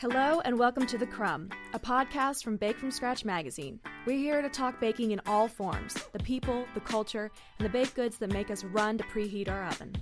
Hello and welcome to The Crumb, a podcast from Bake from Scratch magazine. We're here to talk baking in all forms the people, the culture, and the baked goods that make us run to preheat our oven.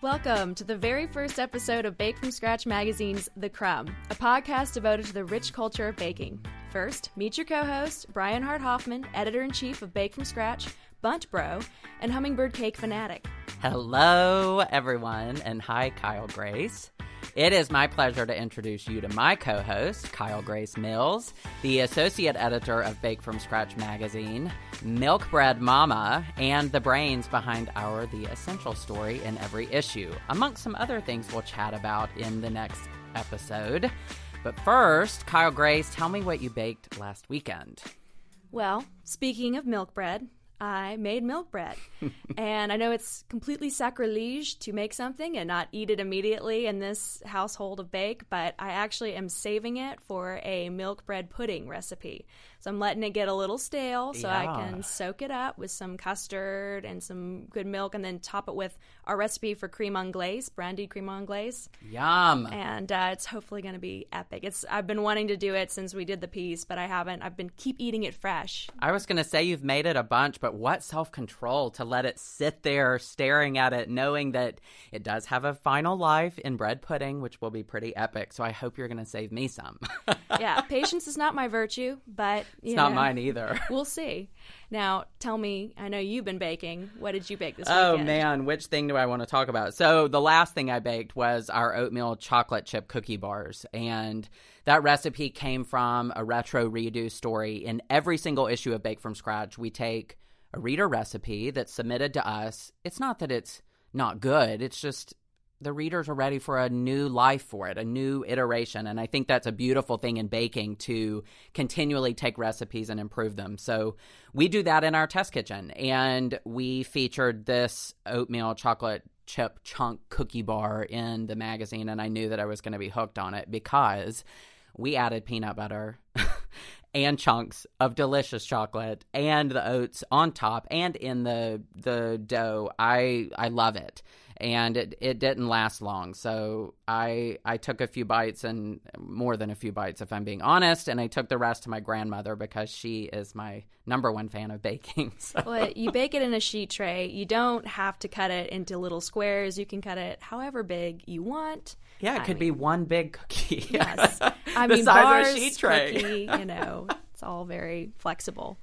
Welcome to the very first episode of Bake from Scratch magazine's The Crumb, a podcast devoted to the rich culture of baking. First, meet your co host, Brian Hart Hoffman, editor in chief of Bake from Scratch, Bundt Bro, and Hummingbird Cake Fanatic. Hello, everyone, and hi, Kyle Grace. It is my pleasure to introduce you to my co host, Kyle Grace Mills, the associate editor of Bake from Scratch magazine, Milk Bread Mama, and the brains behind our The Essential story in every issue, amongst some other things we'll chat about in the next episode. But first, Kyle Grace, tell me what you baked last weekend. Well, speaking of milk bread, I made milk bread. and I know it's completely sacrilege to make something and not eat it immediately in this household of bake, but I actually am saving it for a milk bread pudding recipe. So I'm letting it get a little stale so I can soak it up with some custard and some good milk and then top it with our recipe for creme anglaise, brandy creme anglaise. Yum. And uh, it's hopefully going to be epic. It's I've been wanting to do it since we did the piece, but I haven't. I've been keep eating it fresh. I was going to say you've made it a bunch, but what self-control to let it sit there staring at it knowing that it does have a final life in bread pudding, which will be pretty epic. So I hope you're going to save me some. yeah, patience is not my virtue, but it's not know, mine either. We'll see. Now, tell me, I know you've been baking. What did you bake this oh, weekend? man, which thing do I want to talk about? So, the last thing I baked was our oatmeal chocolate chip cookie bars. And that recipe came from a retro redo story. In every single issue of Bake from Scratch, we take a reader recipe that's submitted to us. It's not that it's not good, it's just the readers are ready for a new life for it, a new iteration. And I think that's a beautiful thing in baking to continually take recipes and improve them. So we do that in our test kitchen. And we featured this oatmeal chocolate chip chunk cookie bar in the magazine. And I knew that I was going to be hooked on it because we added peanut butter. and chunks of delicious chocolate and the oats on top and in the the dough. I I love it and it, it didn't last long. So I I took a few bites and more than a few bites, if I'm being honest, and I took the rest to my grandmother because she is my number one fan of baking. So. Well, you bake it in a sheet tray. You don't have to cut it into little squares. You can cut it however big you want. Yeah, it I could mean, be one big cookie. yes, I mean bars, sheet tray. cookie. You know, it's all very flexible.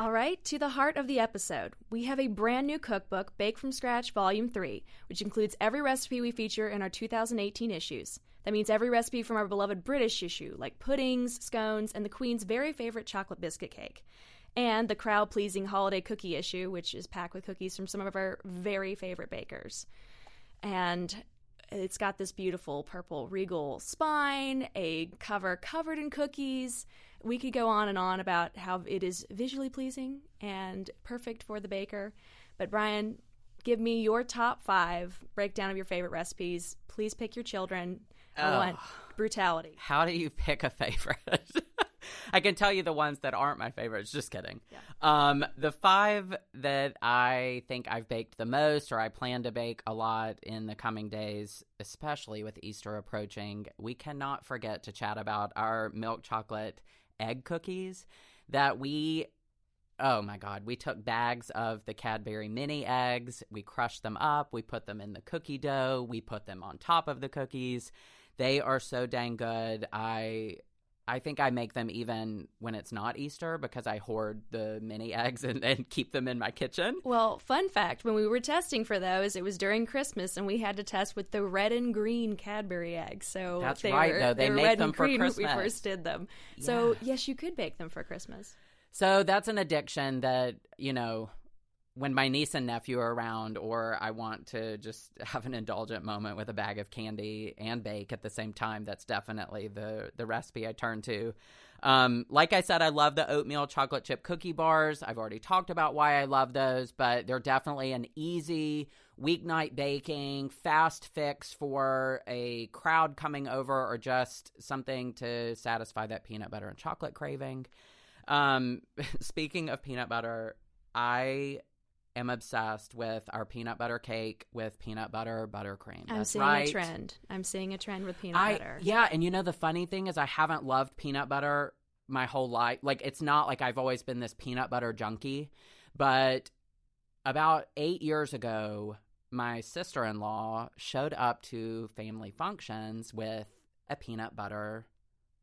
All right, to the heart of the episode. We have a brand new cookbook, Bake from Scratch Volume 3, which includes every recipe we feature in our 2018 issues. That means every recipe from our beloved British issue, like puddings, scones, and the Queen's very favorite chocolate biscuit cake. And the crowd pleasing holiday cookie issue, which is packed with cookies from some of our very favorite bakers. And it's got this beautiful purple regal spine, a cover covered in cookies we could go on and on about how it is visually pleasing and perfect for the baker. But Brian, give me your top five breakdown of your favorite recipes. Please pick your children. I want brutality. How do you pick a favorite? I can tell you the ones that aren't my favorites. Just kidding. Yeah. Um, the five that I think I've baked the most, or I plan to bake a lot in the coming days, especially with Easter approaching, we cannot forget to chat about our milk chocolate egg cookies that we oh my god we took bags of the cadbury mini eggs we crushed them up we put them in the cookie dough we put them on top of the cookies they are so dang good i I think I make them even when it's not Easter because I hoard the mini eggs and, and, keep them in my kitchen. Well, fun fact when we were testing for those, it was during Christmas and we had to test with the red and green Cadbury eggs. So that's they right, were, though. They, they make red them and for green Christmas. when we first did them. Yeah. So, yes, you could bake them for Christmas. So that's an addiction that, you know, when my niece and nephew are around, or I want to just have an indulgent moment with a bag of candy and bake at the same time, that's definitely the the recipe I turn to. Um, like I said, I love the oatmeal chocolate chip cookie bars. I've already talked about why I love those, but they're definitely an easy weeknight baking, fast fix for a crowd coming over or just something to satisfy that peanut butter and chocolate craving. Um, speaking of peanut butter, I am obsessed with our peanut butter cake with peanut butter buttercream. I'm That's seeing right. a trend. I'm seeing a trend with peanut I, butter. Yeah, and you know the funny thing is I haven't loved peanut butter my whole life. Like it's not like I've always been this peanut butter junkie, but about 8 years ago, my sister-in-law showed up to family functions with a peanut butter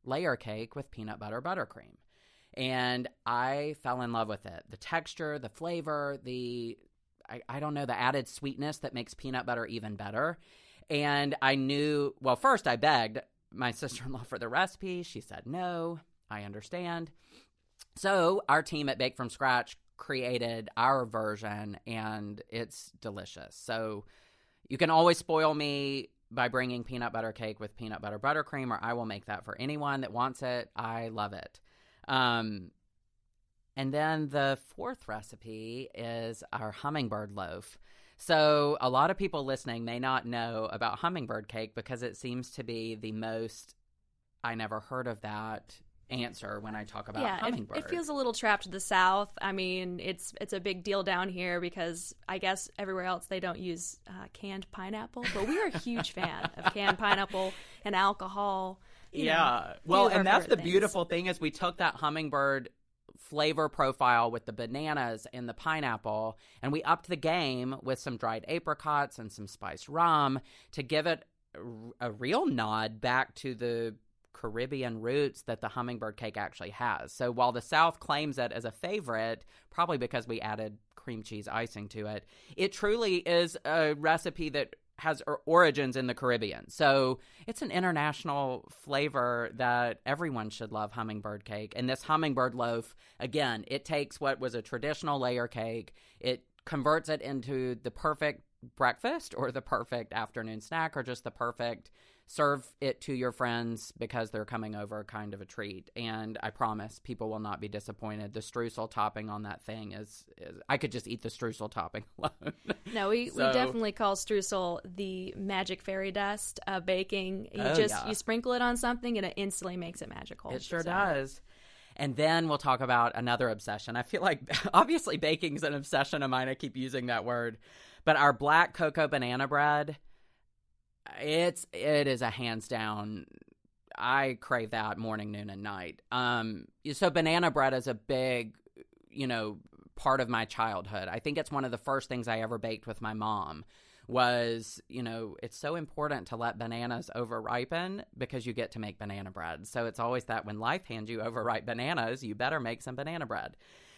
layer cake with peanut butter buttercream. And I fell in love with it. The texture, the flavor, the I, I don't know, the added sweetness that makes peanut butter even better. And I knew, well, first I begged my sister in law for the recipe. She said, no, I understand. So our team at Bake from Scratch created our version, and it's delicious. So you can always spoil me by bringing peanut butter cake with peanut butter buttercream, or I will make that for anyone that wants it. I love it. Um, and then the fourth recipe is our hummingbird loaf. So, a lot of people listening may not know about hummingbird cake because it seems to be the most I never heard of that answer when I talk about yeah, it, it feels a little trapped to the south. I mean, it's it's a big deal down here because I guess everywhere else they don't use uh, canned pineapple, but we are a huge fan of canned pineapple and alcohol. You know, yeah. well, and that's the things. beautiful thing is we took that hummingbird flavor profile with the bananas and the pineapple and we upped the game with some dried apricots and some spiced rum to give it a real nod back to the Caribbean roots that the hummingbird cake actually has. So while the South claims it as a favorite, probably because we added cream cheese icing to it, it truly is a recipe that has origins in the Caribbean. So it's an international flavor that everyone should love hummingbird cake. And this hummingbird loaf, again, it takes what was a traditional layer cake, it converts it into the perfect breakfast or the perfect afternoon snack or just the perfect serve it to your friends because they're coming over kind of a treat and i promise people will not be disappointed the streusel topping on that thing is, is i could just eat the streusel topping alone No, we, So- we definitely call streusel the magic fairy dust of baking. You Oh, just yeah. you sprinkle it on something and it instantly makes it magical. It sure So- does. And then we'll talk about another obsession. I feel like obviously baking's an obsession of mine. I keep using that word. But our black cocoa banana bread, it's it is a hands down I crave that morning, noon, and night. Um so banana bread is a big, you know, part of my childhood. I think it's one of the first things I ever baked with my mom was, you know, it's so important to let bananas over ripen because you get to make banana bread. So it's always that when life hands you overripe bananas, you better make some banana bread.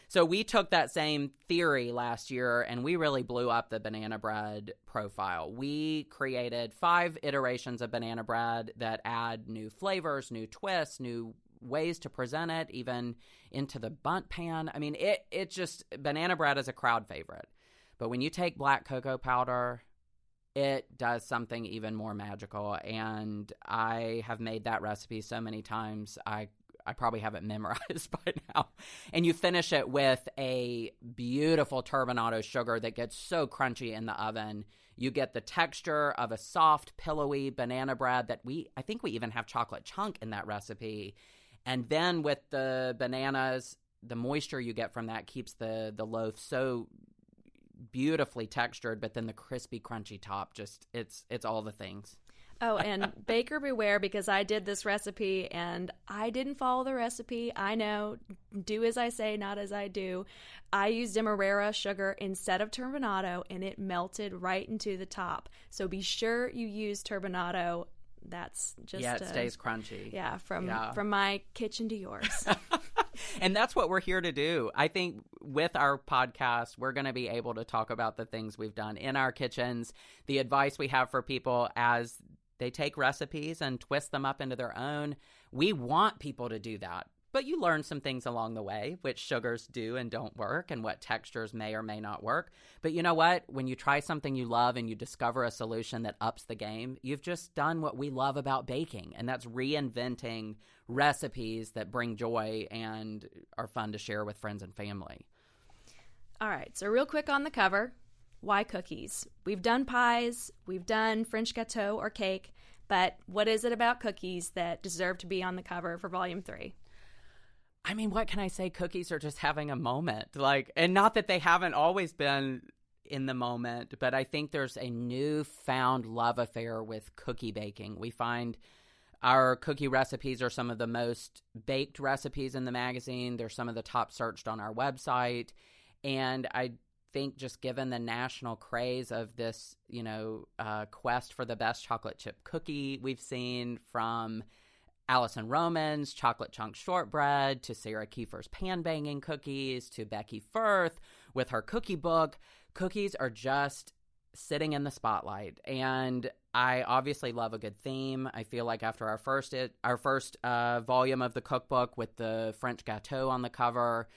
So we took that same theory last year and we really blew up the banana bread profile. We created five iterations of banana bread that add new flavors, new twists, new ways to present it, even into the Bundt pan. I mean, it it just banana bread is a crowd favorite. But when you take black cocoa powder, it does something even more magical and I have made that recipe so many times. I I probably have it memorized by now. And you finish it with a beautiful turbinado sugar that gets so crunchy in the oven. You get the texture of a soft, pillowy banana bread that we, I think we even have chocolate chunk in that recipe. And then with the bananas, the moisture you get from that keeps the, the loaf so beautifully textured, but then the crispy, crunchy top just, it's, it's all the things. Oh, and baker beware because I did this recipe and I didn't follow the recipe. I know, do as I say, not as I do. I used Demerara sugar instead of turbinado and it melted right into the top. So be sure you use turbinado. That's just yeah, it uh, stays crunchy. Yeah, from Yeah. from my kitchen to yours. and that's what we're here to do. I think with our podcast, we're going to be able to talk about the things we've done in our kitchens, the advice we have for people as they take recipes and twist them up into their own. We want people to do that. But you learn some things along the way, which sugars do and don't work, and what textures may or may not work. But you know what? When you try something you love and you discover a solution that ups the game, you've just done what we love about baking, and that's reinventing recipes that bring joy and are fun to share with friends and family. All right, so real quick on the cover why cookies? We've done pies, we've done French gâteau or cake, but what is it about cookies that deserve to be on the cover for volume three? I mean, what can I say? Cookies are just having a moment. Like, and not that they haven't always been in the moment, but I think there's a newfound love affair with cookie baking. We find our cookie recipes are some of the most baked recipes in the magazine. They're some of the top searched on our website. And I think just given the national craze of this, you know, uh, quest for the best chocolate chip cookie we've seen from Alison Roman's chocolate chunk shortbread to Sarah Kieffer's pan banging cookies to Becky Firth with her cookie book, cookies are just sitting in the spotlight and I obviously love a good theme. I feel like after our first it, our first uh, volume of the cookbook with the French gâteau on the cover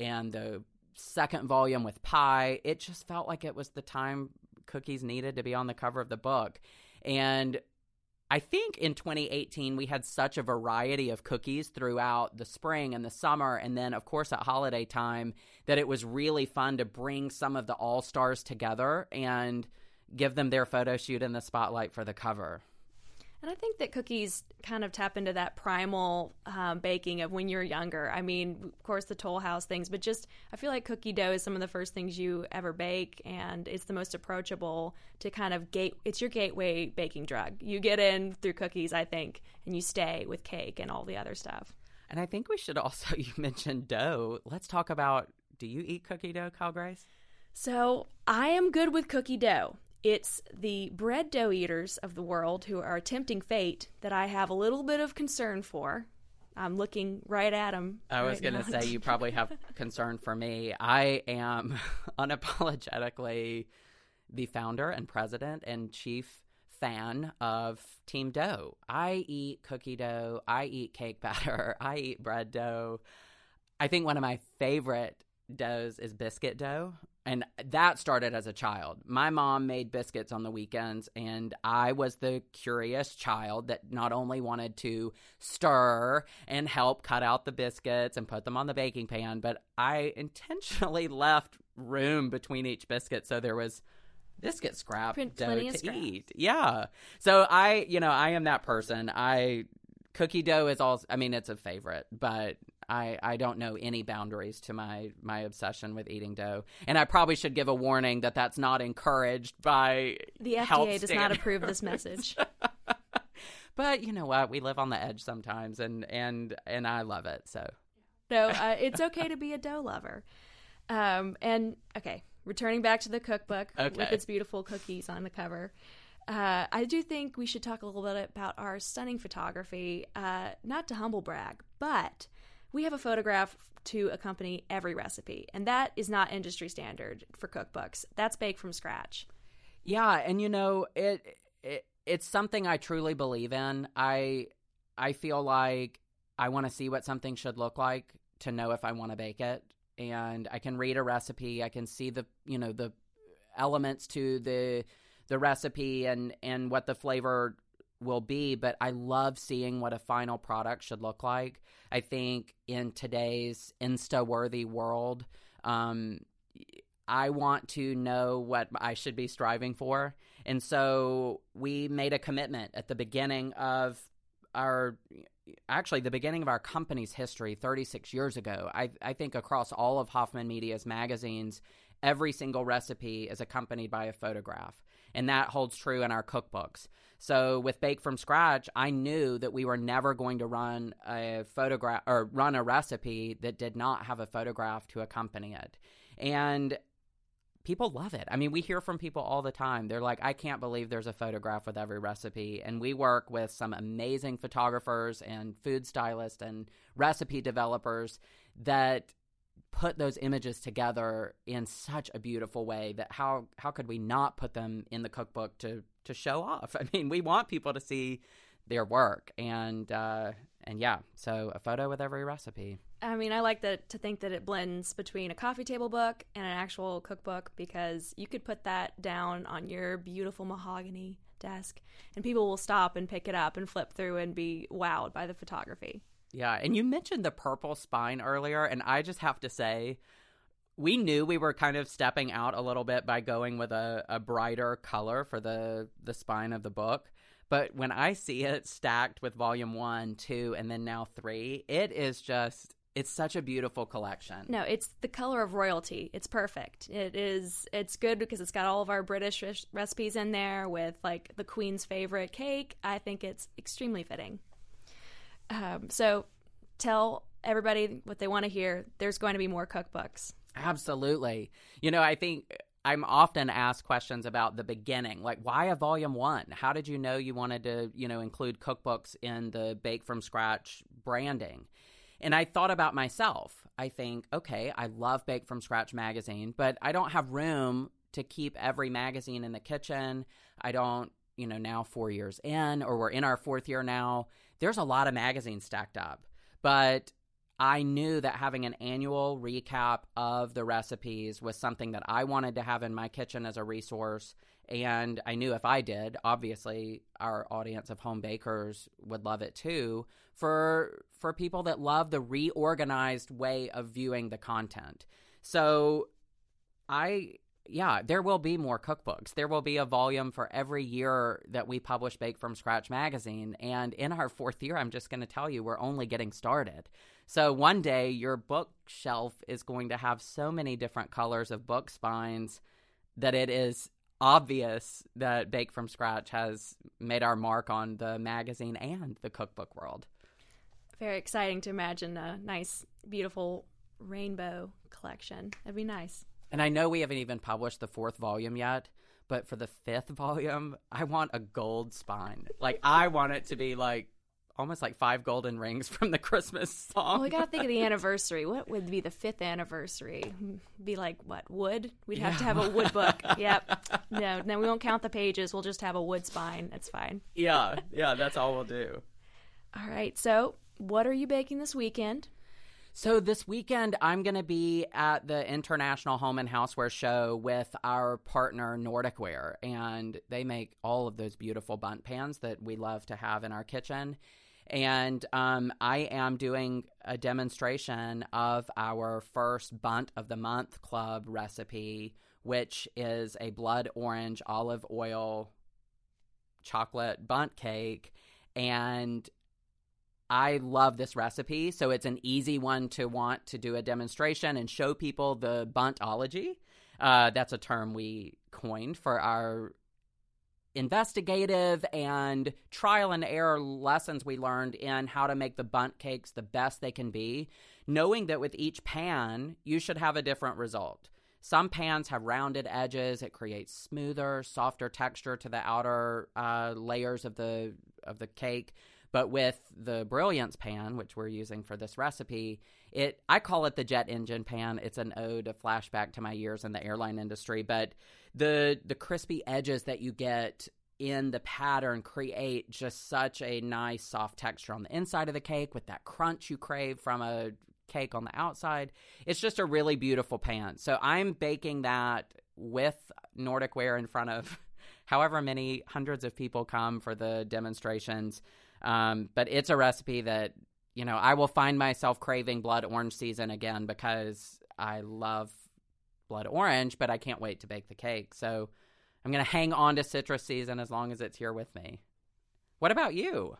and the second volume with pie, it just felt like it was the time cookies needed to be on the cover of the book. And I think in 2018 we had such a variety of cookies throughout the spring and the summer and then of course at holiday time that it was really fun to bring some of the all-stars together and give them their photo shoot in the spotlight for the cover. And I think that cookies kind of tap into that primal um, baking of when you're younger. I mean, of course, the Toll House things, but just I feel like cookie dough is some of the first things you ever bake, and it's the most approachable to kind of gate. It's your gateway baking drug. You get in through cookies, I think, and you stay with cake and all the other stuff. And I think we should also, you mentioned dough. Let's talk about do you eat cookie dough, Kyle Grace? So I am good with cookie dough. It's the bread dough eaters of the world who are tempting fate that I have a little bit of concern for. I'm looking right at them. I was right going to say you probably have concern for me. I am unapologetically the founder and president and chief fan of Team Dough. I eat cookie dough, I eat cake batter, I eat bread dough. I think one of my favorite doughs is biscuit dough and that started as a child. My mom made biscuits on the weekends, and I was the curious child that not only wanted to stir and help cut out the biscuits and put them on the baking pan, but I intentionally left room between each biscuit so there was biscuit scrap dough to scrap. eat. Yeah. So I, you know, I am that person. I cookie dough is all. I mean it's a favorite, but I, I don't know any boundaries to my, my obsession with eating dough. And I probably should give a warning that that's not encouraged by The FDA does not approve this message. But you know what? We live on the edge sometimes, and and and I love it. So No, uh, it's okay to be a dough lover. Um, and okay, returning back to the cookbook with its beautiful cookies on the cover. Uh, I do think we should talk a little bit about our stunning photography. Uh, not to humble brag, but we have a photograph to accompany every recipe, and that is not industry standard for cookbooks. That's baked from scratch. Yeah, and you know, it, it it's something I truly believe in. I I feel like I want to see what something should look like to know if I want to bake it. And I can read a recipe, I can see the, you know, the elements to the the recipe and and what the flavor will be, but I love seeing what a final product should look like. I think in today's insta worthy world, um, I want to know what I should be striving for. And so we made a commitment at the beginning of our actually the beginning of our company's history 36 years ago. I, I think across all of Hoffman Media's magazines, every single recipe is accompanied by a photograph. And that holds true in our cookbooks. So with Bake from Scratch, I knew that we were never going to run a photograph or run a recipe that did not have a photograph to accompany it. And people love it. I mean, we hear from people all the time. They're like, I can't believe there's a photograph with every recipe. And we work with some amazing photographers and food stylists and recipe developers that put those images together in such a beautiful way that how how could we not put them in the cookbook to to show off? I mean, we want people to see their work and uh and yeah, so a photo with every recipe. I mean, I like that to think that it blends between a coffee table book and an actual cookbook because you could put that down on your beautiful mahogany desk and people will stop and pick it up and flip through and be wowed by the photography. Yeah, and you mentioned the purple spine earlier, and I just have to say, we knew we were kind of stepping out a little bit by going with a, a brighter color for the the spine of the book. But when I see it stacked with volume one, two, and then now three, it is just It's such a beautiful collection. No, it's the color of royalty. It's perfect. It is. It's good because it's got all of our British recipes in there with like the Queen's favorite cake. I think it's extremely fitting. Um, so, tell everybody what they want to hear. There's going to be more cookbooks. Absolutely. You know, I think I'm often asked questions about the beginning, like why a volume one? How did you know you wanted to, you know, include cookbooks in the bake from scratch branding? And I thought about myself. I think, okay, I love Bake from Scratch magazine, but I don't have room to keep every magazine in the kitchen. I don't, you know, now four years in, or we're in our fourth year now. There's a lot of magazines stacked up. But I knew that having an annual recap of the recipes was something that I wanted to have in my kitchen as a resource. And I knew if I did, obviously our audience of home bakers would love it too. For for people that love the reorganized way of viewing the content. So I yeah, there will be more cookbooks. There will be a volume for every year that we publish Bake from Scratch magazine. And in our fourth year, I'm just going to tell you, we're only getting started. So one day, your bookshelf is going to have so many different colors of book spines that it is obvious that Bake from Scratch has made our mark on the magazine and the cookbook world. Very exciting to imagine a nice, beautiful rainbow collection. That'd be nice. And I know we haven't even published the fourth volume yet, but for the fifth volume, I want a gold spine. Like I want it to be like almost like five golden rings from the Christmas song. Well, we got to think of the anniversary. What would be the fifth anniversary? Be like what wood? We'd have yeah. to have a wood book. yep. No, no, we won't count the pages. We'll just have a wood spine. That's fine. Yeah, yeah, that's all we'll do. All right. So, what are you baking this weekend? So this weekend, I'm going to be at the International Home and Houseware Show with our partner Nordic Ware, and they make all of those beautiful Bundt pans that we love to have in our kitchen. And um, I am doing a demonstration of our first Bundt of the Month Club recipe, which is a blood orange olive oil chocolate Bundt cake. And I love this recipe, so it's an easy one to want to do a demonstration and show people the Bundtology. Uh, that's a term we coined for our investigative and trial and error lessons we learned in how to make the Bundt cakes the best they can be, knowing that with each pan, you should have a different result. Some pans have rounded edges; it creates smoother, softer texture to the outer uh, layers of the of the cake. But with the Brilliance pan, which we're using for this recipe, it I call it the jet engine pan. It's an ode, a flashback to my years in the airline industry. But the the crispy edges that you get in the pattern create just such a nice soft texture on the inside of the cake with that crunch you crave from a cake on the outside. It's just a really beautiful pan. So I'm baking that with Nordic Ware in front of however many hundreds of people come for the demonstrations. Um, but it's a recipe that, you know, I will find myself craving blood orange season again because I love blood orange, but I can't wait to bake the cake. So I'm going to hang on to citrus season as long as it's here with me. What about you?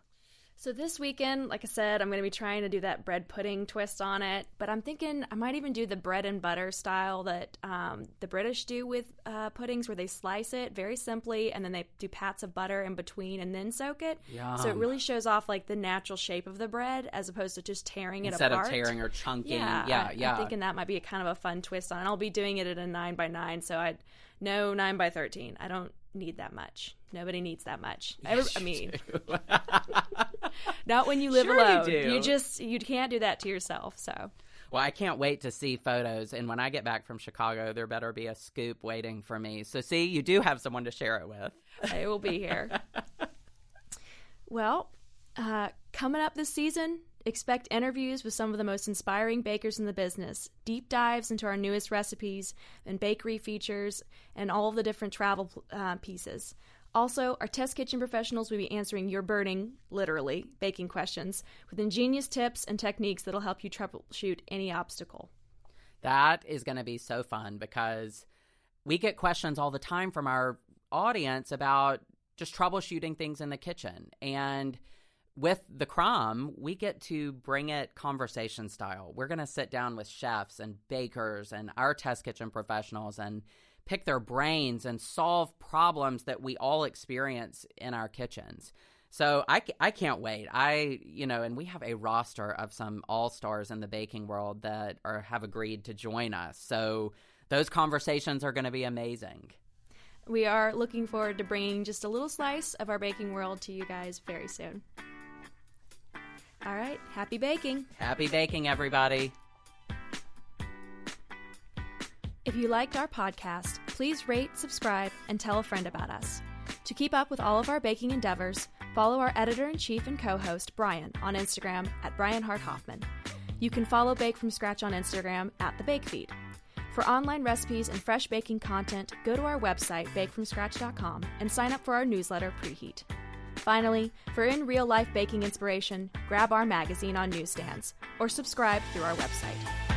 So this weekend, like I said, I'm going to be trying to do that bread pudding twist on it. But I'm thinking I might even do the bread and butter style that um, the British do with uh, puddings, where they slice it very simply and then they do pats of butter in between and then soak it. Yum. So it really shows off like the natural shape of the bread as opposed to just tearing it Instead apart. Instead of tearing or chunking. Yeah, yeah, I, yeah. I'm thinking that might be a kind of a fun twist on it. I'll be doing it at a nine by nine, so I'd no nine by thirteen. I don't need that much. Nobody needs that much. Yes, I mean, not when you live sure alone. You, you, just you can't do that to yourself. So. Well, I can't wait to see photos. And when I get back from Chicago, there better be a scoop waiting for me. So, see, you do have someone to share it with. I will be here. well, uh, coming up this season, Expect interviews with some of the most inspiring bakers in the business, deep dives into our newest recipes and bakery features, and all the different travel uh, pieces. Also, our test kitchen professionals will be answering your burning, literally, baking questions with ingenious tips and techniques that'll help you troubleshoot any obstacle. That is going to be so fun because we get questions all the time from our audience about just troubleshooting things in the kitchen. And with the crumb, we get to bring it conversation style. We're going to sit down with chefs and bakers and our test kitchen professionals and pick their brains and solve problems that we all experience in our kitchens. So I, I can't wait. I, you know, and we have a roster of some all stars in the baking world that are have agreed to join us. So those conversations are going to be amazing. We are looking forward to bringing just a little slice of our baking world to you guys very soon. All right, happy baking. Happy baking, everybody. You liked our podcast, please rate, subscribe, and tell a friend about us. To keep up with all of our baking endeavors, follow our editor in chief and co host, Brian, on Instagram at Brian Hart Hoffman. You can follow Bake from Scratch on Instagram at The Bake Feed. For online recipes and fresh baking content, go to our website, bakefromscratch.com, and sign up for our newsletter, Preheat. Finally, for in real life baking inspiration, grab our magazine on newsstands or subscribe through our website.